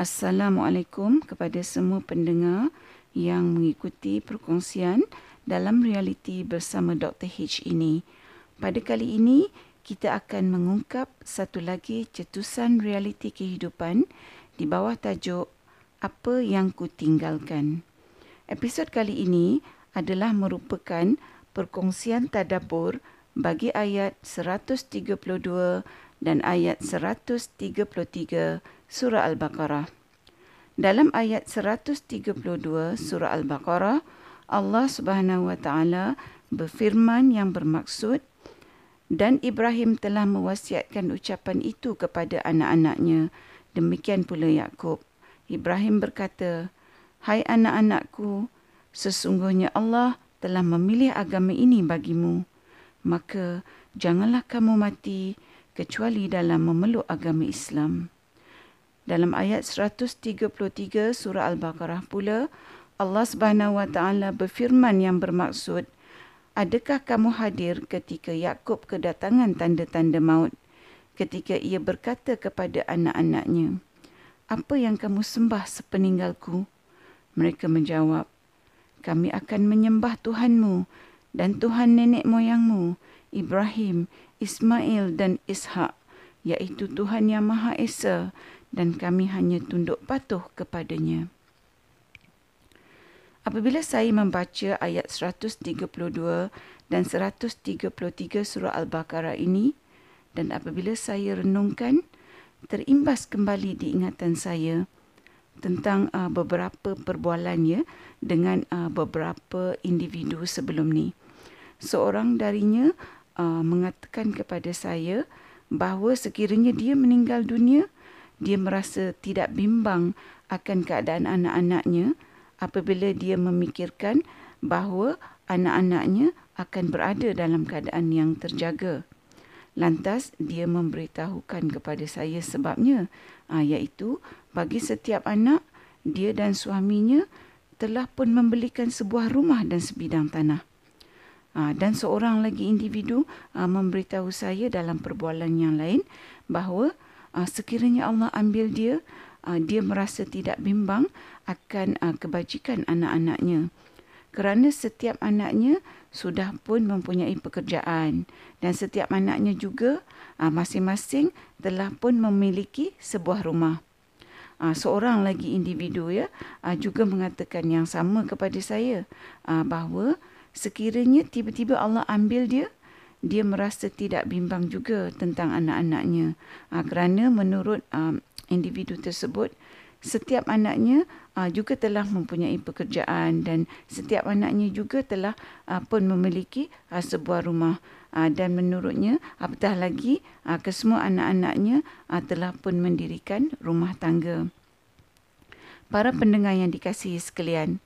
Assalamualaikum kepada semua pendengar yang mengikuti perkongsian dalam realiti bersama Dr. H ini. Pada kali ini, kita akan mengungkap satu lagi cetusan realiti kehidupan di bawah tajuk Apa yang ku tinggalkan. Episod kali ini adalah merupakan perkongsian tadabbur bagi ayat 132 dan ayat 133 surah Al-Baqarah. Dalam ayat 132 surah Al-Baqarah, Allah Subhanahu wa taala berfirman yang bermaksud dan Ibrahim telah mewasiatkan ucapan itu kepada anak-anaknya. Demikian pula Yakub. Ibrahim berkata, "Hai anak-anakku, sesungguhnya Allah telah memilih agama ini bagimu. Maka janganlah kamu mati kecuali dalam memeluk agama Islam." Dalam ayat 133 surah Al-Baqarah pula, Allah Subhanahu wa taala berfirman yang bermaksud, Adakah kamu hadir ketika Yakub kedatangan tanda-tanda maut? Ketika ia berkata kepada anak-anaknya, Apa yang kamu sembah sepeninggalku? Mereka menjawab, Kami akan menyembah Tuhanmu dan Tuhan nenek moyangmu, Ibrahim, Ismail dan Ishak, iaitu Tuhan yang Maha Esa dan kami hanya tunduk patuh kepadanya. Apabila saya membaca ayat 132 dan 133 surah Al-Baqarah ini dan apabila saya renungkan, terimbas kembali di ingatan saya tentang uh, beberapa perbualan ya dengan uh, beberapa individu sebelum ni. Seorang darinya uh, mengatakan kepada saya bahawa sekiranya dia meninggal dunia, dia merasa tidak bimbang akan keadaan anak-anaknya apabila dia memikirkan bahawa anak-anaknya akan berada dalam keadaan yang terjaga. Lantas dia memberitahukan kepada saya sebabnya ah, iaitu bagi setiap anak dia dan suaminya telah pun membelikan sebuah rumah dan sebidang tanah. Ah, dan seorang lagi individu ah, memberitahu saya dalam perbualan yang lain bahawa uh, sekiranya Allah ambil dia, uh, dia merasa tidak bimbang akan uh, kebajikan anak-anaknya. Kerana setiap anaknya sudah pun mempunyai pekerjaan dan setiap anaknya juga uh, masing-masing telah pun memiliki sebuah rumah. Uh, seorang lagi individu ya uh, juga mengatakan yang sama kepada saya uh, bahawa sekiranya tiba-tiba Allah ambil dia dia merasa tidak bimbang juga tentang anak-anaknya. Uh, kerana menurut um, individu tersebut setiap anaknya uh, juga telah mempunyai pekerjaan dan setiap anaknya juga telah uh, pun memiliki uh, sebuah rumah. Uh, dan menurutnya apatah lagi uh, kesemua anak-anaknya uh, telah pun mendirikan rumah tangga. Para pendengar yang dikasihi sekalian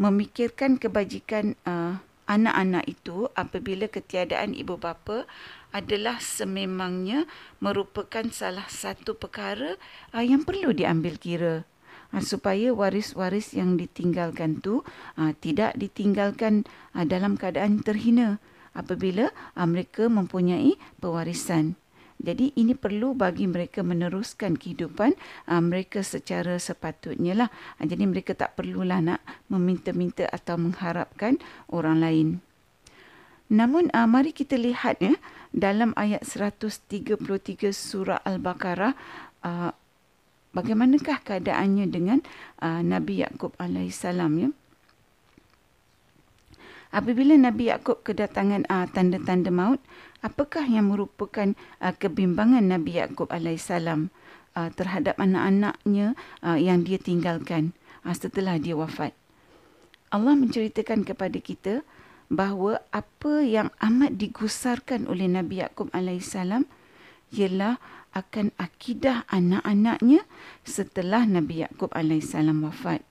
memikirkan kebajikan uh, anak-anak itu apabila ketiadaan ibu bapa adalah sememangnya merupakan salah satu perkara uh, yang perlu diambil kira uh, supaya waris-waris yang ditinggalkan tu uh, tidak ditinggalkan dalam keadaan terhina apabila mereka mempunyai pewarisan. Jadi ini perlu bagi mereka meneruskan kehidupan uh, mereka secara sepatutnya lah. Uh, jadi mereka tak perlulah nak meminta-minta atau mengharapkan orang lain. Namun uh, mari kita lihat ya dalam ayat 133 surah Al-Baqarah uh, bagaimanakah keadaannya dengan uh, Nabi Yakub alaihissalam ya. Apabila Nabi Yakub kedatangan uh, tanda-tanda maut, apakah yang merupakan uh, kebimbangan Nabi Yakub alaihissalam uh, terhadap anak-anaknya uh, yang dia tinggalkan uh, setelah dia wafat? Allah menceritakan kepada kita bahawa apa yang amat digusarkan oleh Nabi Yakub alaihissalam ialah akan akidah anak-anaknya setelah Nabi Yakub alaihissalam wafat.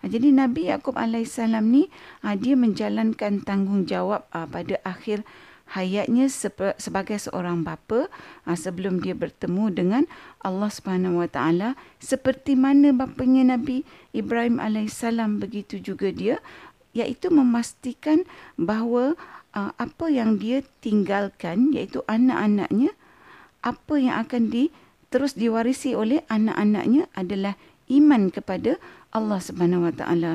Ha, jadi Nabi Yakub alaihissalam ni ha, dia menjalankan tanggungjawab ha, pada akhir hayatnya sebagai seorang bapa sebelum dia bertemu dengan Allah Subhanahu Wa Taala. Seperti mana bapanya Nabi Ibrahim alaihissalam begitu juga dia iaitu memastikan bahawa apa yang dia tinggalkan iaitu anak-anaknya apa yang akan di terus diwarisi oleh anak-anaknya adalah iman kepada Allah Subhanahu Wa Taala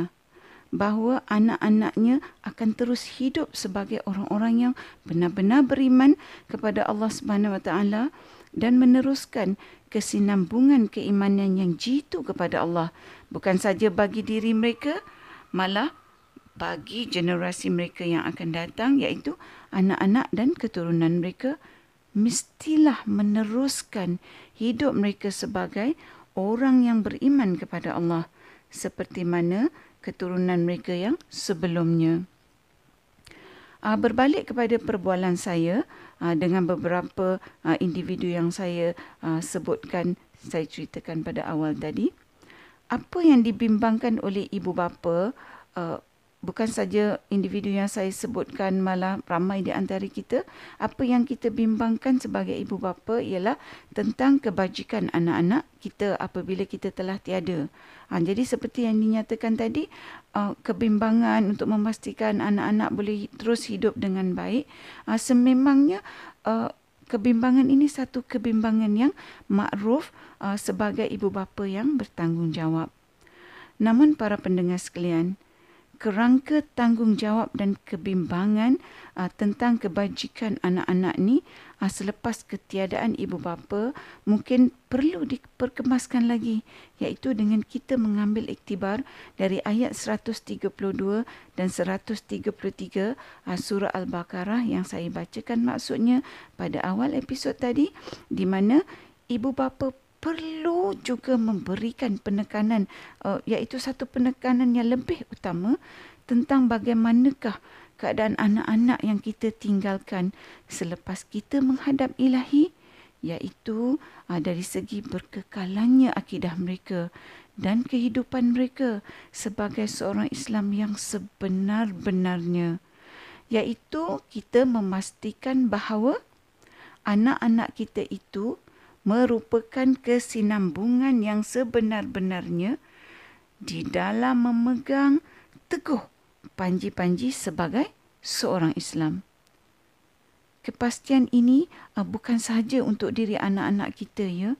bahawa anak-anaknya akan terus hidup sebagai orang-orang yang benar-benar beriman kepada Allah Subhanahu Wa Taala dan meneruskan kesinambungan keimanan yang jitu kepada Allah. Bukan saja bagi diri mereka malah bagi generasi mereka yang akan datang iaitu anak-anak dan keturunan mereka. Mestilah meneruskan hidup mereka sebagai orang yang beriman kepada Allah seperti mana keturunan mereka yang sebelumnya. Uh, berbalik kepada perbualan saya uh, dengan beberapa uh, individu yang saya sebutkan, saya ceritakan pada awal tadi. Apa yang dibimbangkan oleh ibu bapa bukan saja individu yang saya sebutkan malah ramai di antara kita apa yang kita bimbangkan sebagai ibu bapa ialah tentang kebajikan anak-anak kita apabila kita telah tiada. Ha, jadi seperti yang dinyatakan tadi uh, kebimbangan untuk memastikan anak-anak boleh terus hidup dengan baik. Uh, sememangnya uh, kebimbangan ini satu kebimbangan yang makruf uh, sebagai ibu bapa yang bertanggungjawab. Namun para pendengar sekalian kerangka tanggungjawab dan kebimbangan uh, tentang kebajikan anak-anak ni uh, selepas ketiadaan ibu bapa mungkin perlu diperkemaskan lagi iaitu dengan kita mengambil iktibar dari ayat 132 dan 133 uh, surah al-baqarah yang saya bacakan maksudnya pada awal episod tadi di mana ibu bapa perlu juga memberikan penekanan uh, iaitu satu penekanan yang lebih utama tentang bagaimanakah keadaan anak-anak yang kita tinggalkan selepas kita menghadap ilahi iaitu uh, dari segi berkekalannya akidah mereka dan kehidupan mereka sebagai seorang Islam yang sebenar-benarnya. Iaitu kita memastikan bahawa anak-anak kita itu merupakan kesinambungan yang sebenar-benarnya di dalam memegang teguh panji-panji sebagai seorang Islam. Kepastian ini uh, bukan sahaja untuk diri anak-anak kita ya,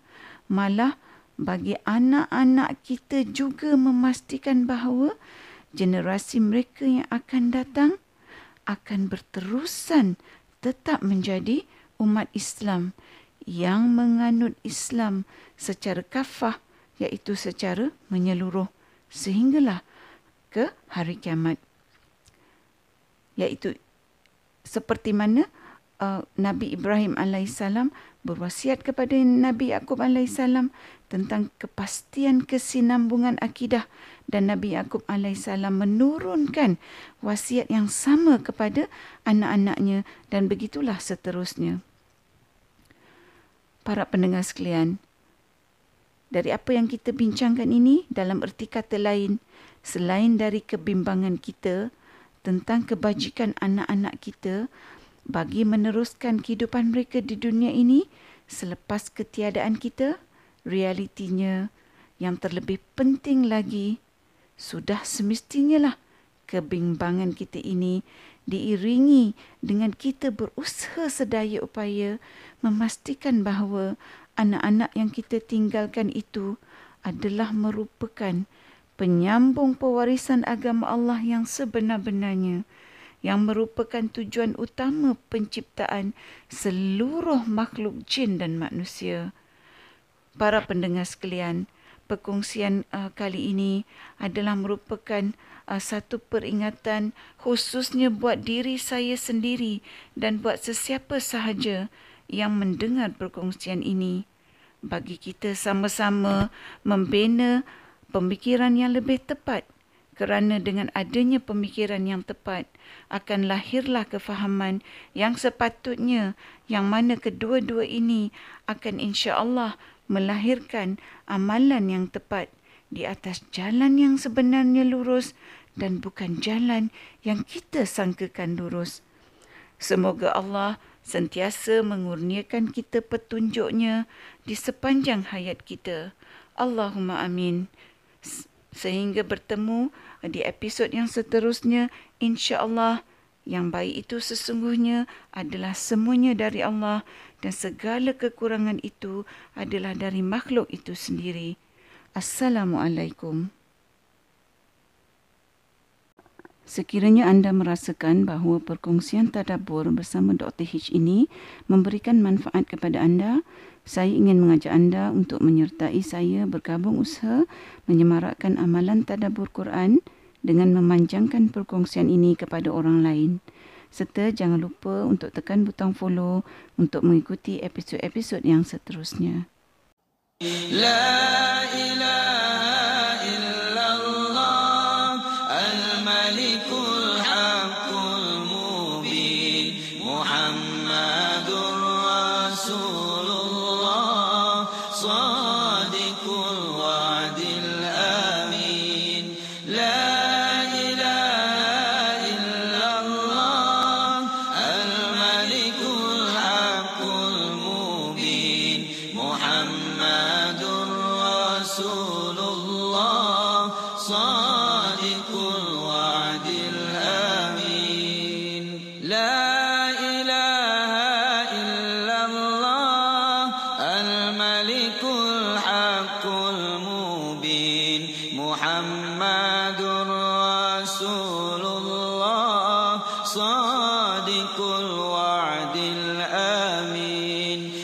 malah bagi anak-anak kita juga memastikan bahawa generasi mereka yang akan datang akan berterusan tetap menjadi umat Islam yang menganut Islam secara kafah iaitu secara menyeluruh sehinggalah ke hari kiamat. Iaitu seperti mana uh, Nabi Ibrahim alaihissalam berwasiat kepada Nabi Yakub alaihissalam tentang kepastian kesinambungan akidah dan Nabi Yakub alaihissalam menurunkan wasiat yang sama kepada anak-anaknya dan begitulah seterusnya para pendengar sekalian, dari apa yang kita bincangkan ini dalam erti kata lain, selain dari kebimbangan kita tentang kebajikan anak-anak kita bagi meneruskan kehidupan mereka di dunia ini selepas ketiadaan kita, realitinya yang terlebih penting lagi sudah semestinya lah kebimbangan kita ini diiringi dengan kita berusaha sedaya upaya memastikan bahawa anak-anak yang kita tinggalkan itu adalah merupakan penyambung pewarisan agama Allah yang sebenar-benarnya yang merupakan tujuan utama penciptaan seluruh makhluk jin dan manusia. Para pendengar sekalian, perkongsian uh, kali ini adalah merupakan uh, satu peringatan khususnya buat diri saya sendiri dan buat sesiapa sahaja yang mendengar perkongsian ini. Bagi kita sama-sama membina pemikiran yang lebih tepat kerana dengan adanya pemikiran yang tepat akan lahirlah kefahaman yang sepatutnya yang mana kedua-dua ini akan insya-Allah melahirkan amalan yang tepat di atas jalan yang sebenarnya lurus dan bukan jalan yang kita sangkakan lurus. Semoga Allah sentiasa mengurniakan kita petunjuknya di sepanjang hayat kita. Allahumma amin. Sehingga bertemu di episod yang seterusnya, insya Allah yang baik itu sesungguhnya adalah semuanya dari Allah dan segala kekurangan itu adalah dari makhluk itu sendiri. Assalamualaikum. Sekiranya anda merasakan bahawa perkongsian tadabur bersama Dr. H ini memberikan manfaat kepada anda, saya ingin mengajak anda untuk menyertai saya bergabung usaha menyemarakkan amalan tadabur Quran dengan memanjangkan perkongsian ini kepada orang lain serta jangan lupa untuk tekan butang follow untuk mengikuti episod-episod yang seterusnya. La ilaha illallah al-malikul haqqul mubin Muhammadur Rasulullah